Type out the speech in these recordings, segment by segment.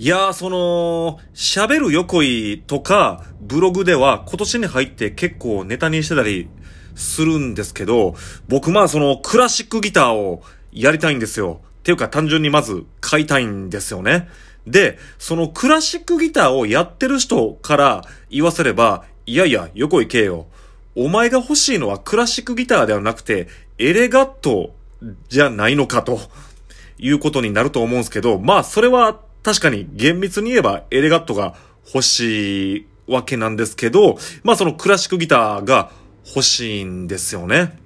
いやー、その、喋る横井とか、ブログでは今年に入って結構ネタにしてたりするんですけど、僕まあそのクラシックギターをやりたいんですよ。っていうか単純にまず買いたいんですよね。で、そのクラシックギターをやってる人から言わせれば、いやいや、横井けよ。お前が欲しいのはクラシックギターではなくて、エレガットじゃないのかと、いうことになると思うんですけど、まあそれは確かに厳密に言えばエレガットが欲しいわけなんですけど、まあそのクラシックギターが欲しいんですよね。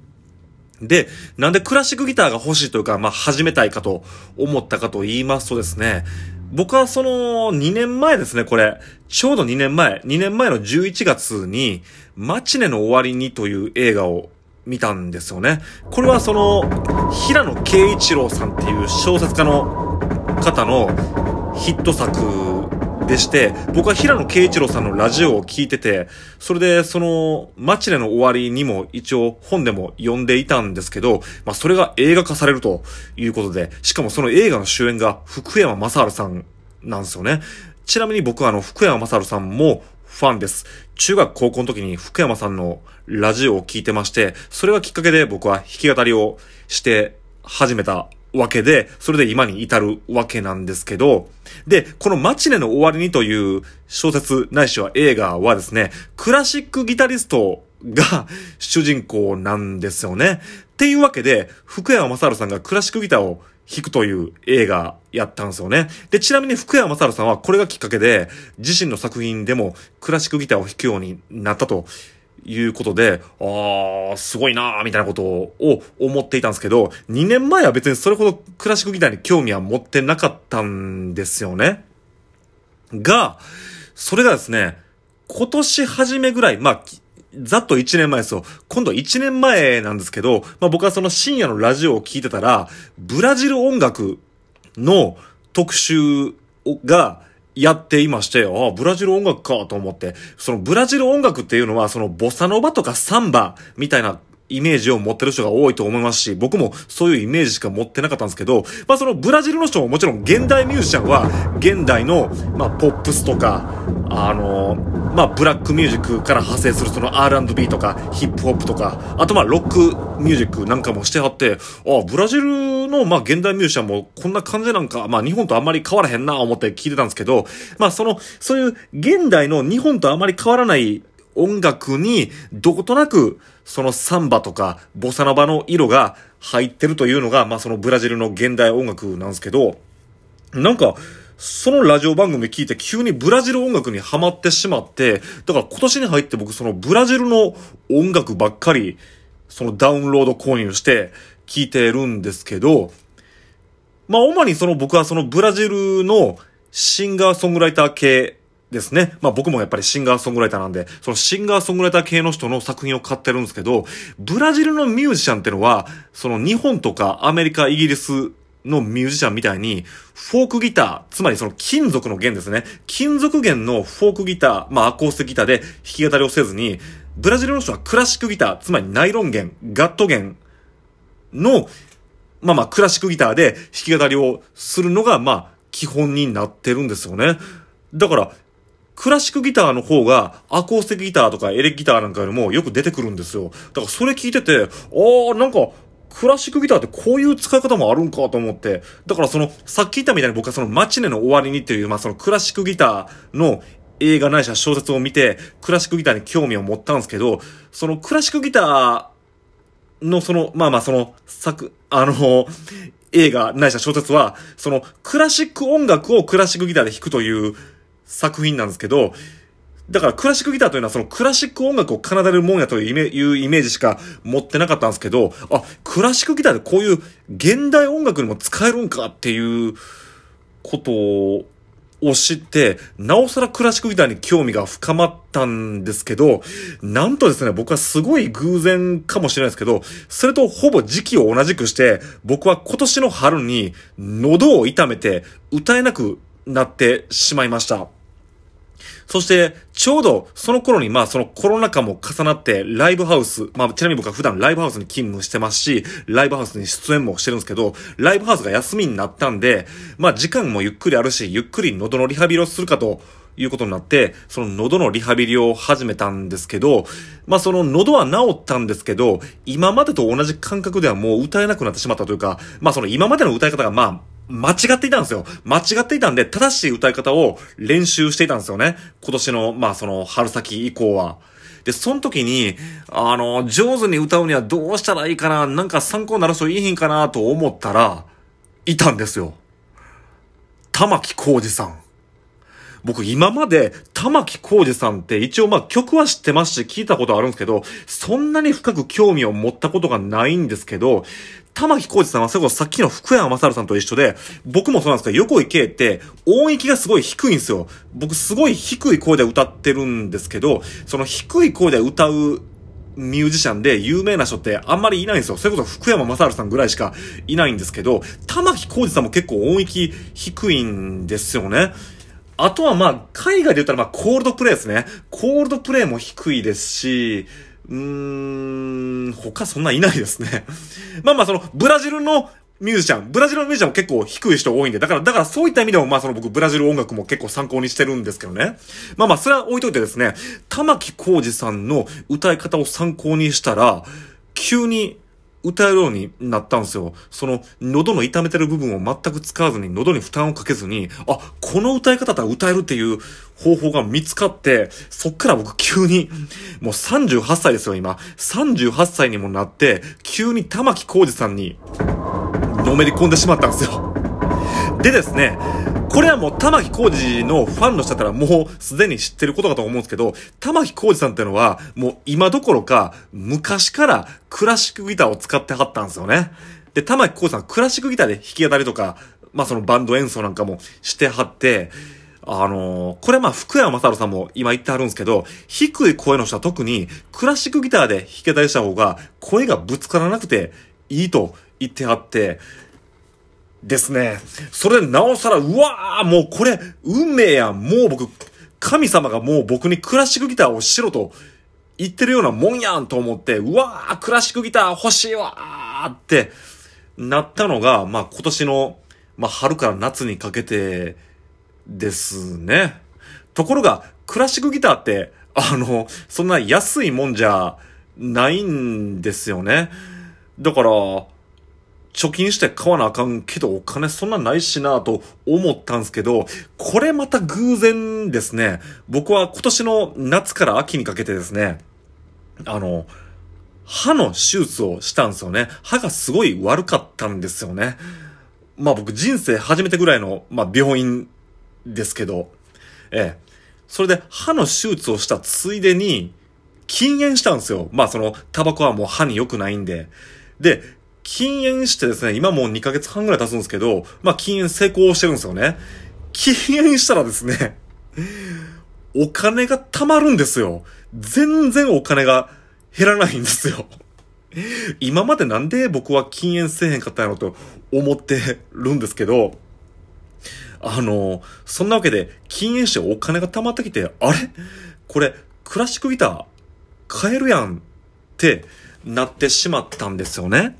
で、なんでクラシックギターが欲しいというか、まあ始めたいかと思ったかと言いますとですね、僕はその2年前ですね、これ。ちょうど2年前、2年前の11月に、マチネの終わりにという映画を見たんですよね。これはその、平野慶一郎さんっていう小説家の方のヒット作でして、僕は平野慶一郎さんのラジオを聞いてて、それでその、マチネの終わりにも一応本でも読んでいたんですけど、まあそれが映画化されるということで、しかもその映画の主演が福山雅治さんなんですよね。ちなみに僕はあの、福山雅治さんもファンです。中学高校の時に福山さんのラジオを聞いてまして、それがきっかけで僕は弾き語りをして始めたわけで、それで今に至るわけなんですけど、で、このマチネの終わりにという小説ないしは映画はですね、クラシックギタリストが主人公なんですよね。っていうわけで、福山雅治さんがクラシックギターを弾くという映画やったんですよね。で、ちなみに福山雅治さんはこれがきっかけで、自身の作品でもクラシックギターを弾くようになったということで、ああ、すごいなーみたいなことを思っていたんですけど、2年前は別にそれほどクラシックギターに興味は持ってなかったんですよね。が、それがですね、今年初めぐらい、まあ、ざっと1年前ですよ。今度1年前なんですけど、まあ僕はその深夜のラジオを聞いてたら、ブラジル音楽の特集が、やっていまして、ああ、ブラジル音楽かと思って、そのブラジル音楽っていうのは、そのボサノバとかサンバみたいなイメージを持ってる人が多いと思いますし、僕もそういうイメージしか持ってなかったんですけど、まあそのブラジルの人ももちろん現代ミュージシャンは、現代の、まあポップスとか、あの、まあブラックミュージックから派生するその R&B とか、ヒップホップとか、あとまあロックミュージックなんかもしてはって、ああ、ブラジルのまあ現代ミュージシャンもこんな感じなんか、まあ日本とあんまり変わらへんな思って聞いてたんですけど、まあその、そういう現代の日本とあまり変わらない音楽に、どことなく、そのサンバとか、ボサノバの色が入ってるというのが、まあそのブラジルの現代音楽なんですけど、なんか、そのラジオ番組聞いて急にブラジル音楽にハマってしまって、だから今年に入って僕そのブラジルの音楽ばっかり、そのダウンロード購入して聞いてるんですけど、まあ主にその僕はそのブラジルのシンガーソングライター系ですね。まあ僕もやっぱりシンガーソングライターなんで、そのシンガーソングライター系の人の作品を買ってるんですけど、ブラジルのミュージシャンってのは、その日本とかアメリカ、イギリスのミュージシャンみたいに、フォークギター、つまりその金属の弦ですね。金属弦のフォークギター、まあアコースティギターで弾き語りをせずに、ブラジルの人はクラシックギター、つまりナイロン弦、ガット弦の、まあまあクラシックギターで弾き語りをするのが、まあ基本になってるんですよね。だから、クラシックギターの方がアコースティックギターとかエレキギターなんかよりもよく出てくるんですよ。だからそれ聞いてて、ああ、なんか、クラシックギターってこういう使い方もあるんかと思って、だからその、さっき言ったみたいに僕はそのマチネの終わりにっていう、まあそのクラシックギターの映画ないしは小説を見て、クラシックギターに興味を持ったんですけど、そのクラシックギターのその、まあまあその、作、あの、映画ないしは小説は、その、クラシック音楽をクラシックギターで弾くという作品なんですけど、だからクラシックギターというのはそのクラシック音楽を奏でるもんやというイメージしか持ってなかったんですけど、あ、クラシックギターでこういう現代音楽にも使えるんかっていうことを知って、なおさらクラシックギターに興味が深まったんですけど、なんとですね、僕はすごい偶然かもしれないですけど、それとほぼ時期を同じくして、僕は今年の春に喉を痛めて歌えなくなってしまいました。そして、ちょうどその頃にまあそのコロナ禍も重なってライブハウス、まあちなみに僕は普段ライブハウスに勤務してますし、ライブハウスに出演もしてるんですけど、ライブハウスが休みになったんで、まあ時間もゆっくりあるし、ゆっくり喉のリハビリをするかと、いうことになって、その喉のリハビリを始めたんですけど、まあその喉は治ったんですけど、今までと同じ感覚ではもう歌えなくなってしまったというか、まあその今までの歌い方がまあ、間違っていたんですよ。間違っていたんで、正しい歌い方を練習していたんですよね。今年の、まあその春先以降は。で、その時に、あの、上手に歌うにはどうしたらいいかな、なんか参考になる人いいひんかなと思ったら、いたんですよ。玉木浩二さん。僕今まで玉木浩二さんって一応まあ曲は知ってますし聞いたことあるんですけど、そんなに深く興味を持ったことがないんですけど、玉木浩二さんはそれこそさっきの福山雅治さんと一緒で、僕もそうなんですけど、横井圭って音域がすごい低いんですよ。僕すごい低い声で歌ってるんですけど、その低い声で歌うミュージシャンで有名な人ってあんまりいないんですよ。それこそ福山雅治さんぐらいしかいないんですけど、玉木浩二さんも結構音域低いんですよね。あとはまあ、海外で言ったらまあ、コールドプレイですね。コールドプレイも低いですし、うーん、他そんないないですね。まあまあ、その、ブラジルのミュージシャン、ブラジルのミュージシャンも結構低い人多いんで、だから、だからそういった意味でもまあその僕ブラジル音楽も結構参考にしてるんですけどね。まあまあ、それは置いといてですね、玉木浩二さんの歌い方を参考にしたら、急に歌えるようになったんですよ。その、喉の痛めてる部分を全く使わずに、喉に負担をかけずに、あ、この歌い方だったら歌えるっていう方法が見つかって、そっから僕急に、もう38歳ですよ、今。38歳にもなって、急に玉木浩二さんに、のめり込んでしまったんですよ。でですね、これはもう玉木浩二のファンの人だったらもうすでに知ってることかと思うんですけど、玉木浩二さんってのはもう今どころか昔からクラシックギターを使ってはったんですよね。で、玉木浩二さんクラシックギターで弾き語りとか、まあそのバンド演奏なんかもしてはって、あのーこれまあ福山雅治さんも今言ってはるんですけど、低い声の人は特にクラシックギターで弾き語りした方が声がぶつからなくていいと言ってはって、ですね。それでなおさら、うわーもうこれ、運命や。もう僕、神様がもう僕にクラシックギターをしろと言ってるようなもんやんと思って、うわークラシックギター欲しいわーってなったのが、まあ今年の、まあ春から夏にかけてですね。ところが、クラシックギターって、あの、そんな安いもんじゃないんですよね。だから、貯金して買わなあかんけどお金そんなないしなと思ったんですけど、これまた偶然ですね。僕は今年の夏から秋にかけてですね、あの、歯の手術をしたんですよね。歯がすごい悪かったんですよね。まあ僕人生初めてぐらいの、まあ病院ですけど、ええ。それで歯の手術をしたついでに、禁煙したんですよ。まあその、タバコはもう歯に良くないんで。で、禁煙してですね、今もう2ヶ月半ぐらい経つんですけど、まあ禁煙成功してるんですよね。禁煙したらですね、お金が貯まるんですよ。全然お金が減らないんですよ。今までなんで僕は禁煙せえへんかったんやろと思ってるんですけど、あの、そんなわけで禁煙してお金が貯まってきて、あれ？これ、クラシックギター買えるやんってなってしまったんですよね。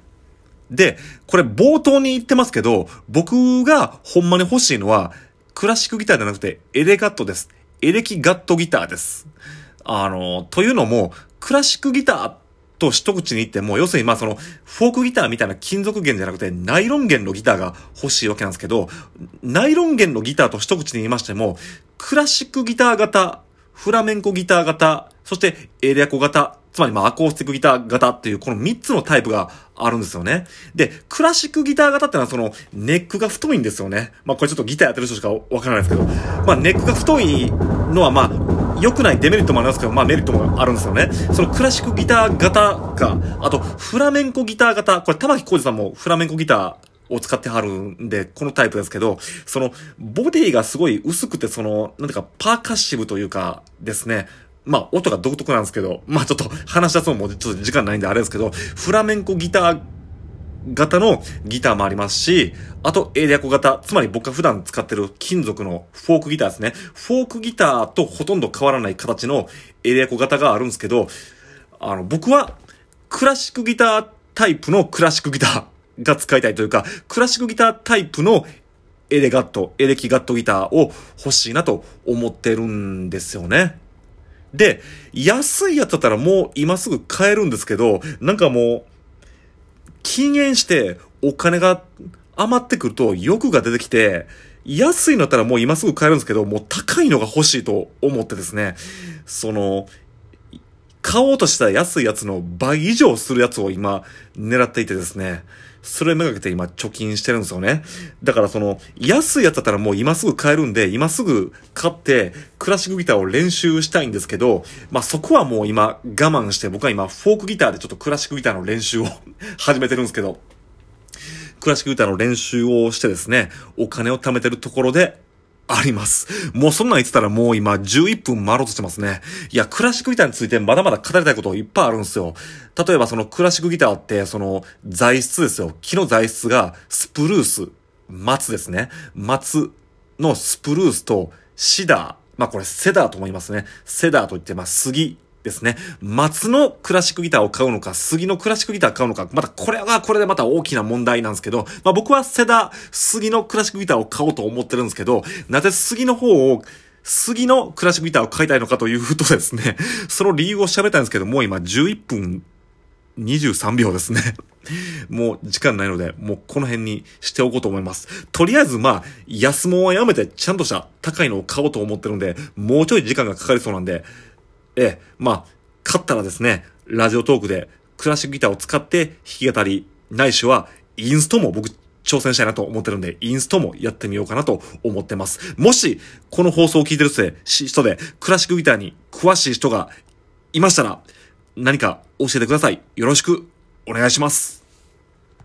で、これ冒頭に言ってますけど、僕がほんまに欲しいのは、クラシックギターじゃなくてエレガットです。エレキガットギターです。あの、というのも、クラシックギターと一口に言っても、要するにまあその、フォークギターみたいな金属弦じゃなくて、ナイロン弦のギターが欲しいわけなんですけど、ナイロン弦のギターと一口に言いましても、クラシックギター型、フラメンコギター型、そしてエレアコ型、つまりまあアコースティックギター型っていうこの3つのタイプがあるんですよね。で、クラシックギター型ってのはそのネックが太いんですよね。まあこれちょっとギターやってる人しかわからないですけど、まあネックが太いのはまあ良くないデメリットもありますけど、まあメリットもあるんですよね。そのクラシックギター型か、あとフラメンコギター型、これ玉木浩二さんもフラメンコギターを使ってはるんで、このタイプですけど、その、ボディがすごい薄くて、その、なんていうか、パーカッシブというか、ですね。まあ、音が独特なんですけど、まあちょっと話し出すのもちょっと時間ないんであれですけど、フラメンコギター型のギターもありますし、あと、エレアコ型、つまり僕が普段使ってる金属のフォークギターですね。フォークギターとほとんど変わらない形のエレアコ型があるんですけど、あの、僕はクラシックギタータイプのクラシックギターが使いたいというか、クラシックギタータイプのエレガット、エレキガットギターを欲しいなと思ってるんですよね。で、安いやつだったらもう今すぐ買えるんですけど、なんかもう、禁煙してお金が余ってくると欲が出てきて、安いのだったらもう今すぐ買えるんですけど、もう高いのが欲しいと思ってですね、その、買おうとした安いやつの倍以上するやつを今狙っていてですね、それめがけて今貯金してるんですよね。だからその、安いやつだったらもう今すぐ買えるんで、今すぐ買ってクラシックギターを練習したいんですけど、まあそこはもう今我慢して、僕は今フォークギターでちょっとクラシックギターの練習を 始めてるんですけど、クラシックギターの練習をしてですね、お金を貯めてるところで、あります。もうそんなん言ってたらもう今11分回ろうとしてますね。いや、クラシックギターについてまだまだ語りたいこといっぱいあるんですよ。例えばそのクラシックギターって、その材質ですよ。木の材質がスプルース、松ですね。松のスプルースとシダー。まあこれセダーと思いますね。セダーと言って、まあ杉ですね。松のクラシックギターを買うのか、杉のクラシックギターを買うのか、またこれはこれでまた大きな問題なんですけど、まあ僕はセダ、杉のクラシックギターを買おうと思ってるんですけど、なぜ杉の方を杉のクラシックギターを買いたいのかというとですね、その理由を喋ったんですけど、もう今11分23秒ですね。もう時間ないので、もうこの辺にしておこうと思います。とりあえずまあ、安物はやめてちゃんとした高いのを買おうと思ってるんで、もうちょい時間がかかりそうなんで、え、まあ、勝ったらですね、ラジオトークでクラシックギターを使って弾き語り、ないしはインストも僕挑戦したいなと思ってるんで、インストもやってみようかなと思ってます。もし、この放送を聞いてる人で、クラシックギターに詳しい人がいましたら、何か教えてください。よろしくお願いします。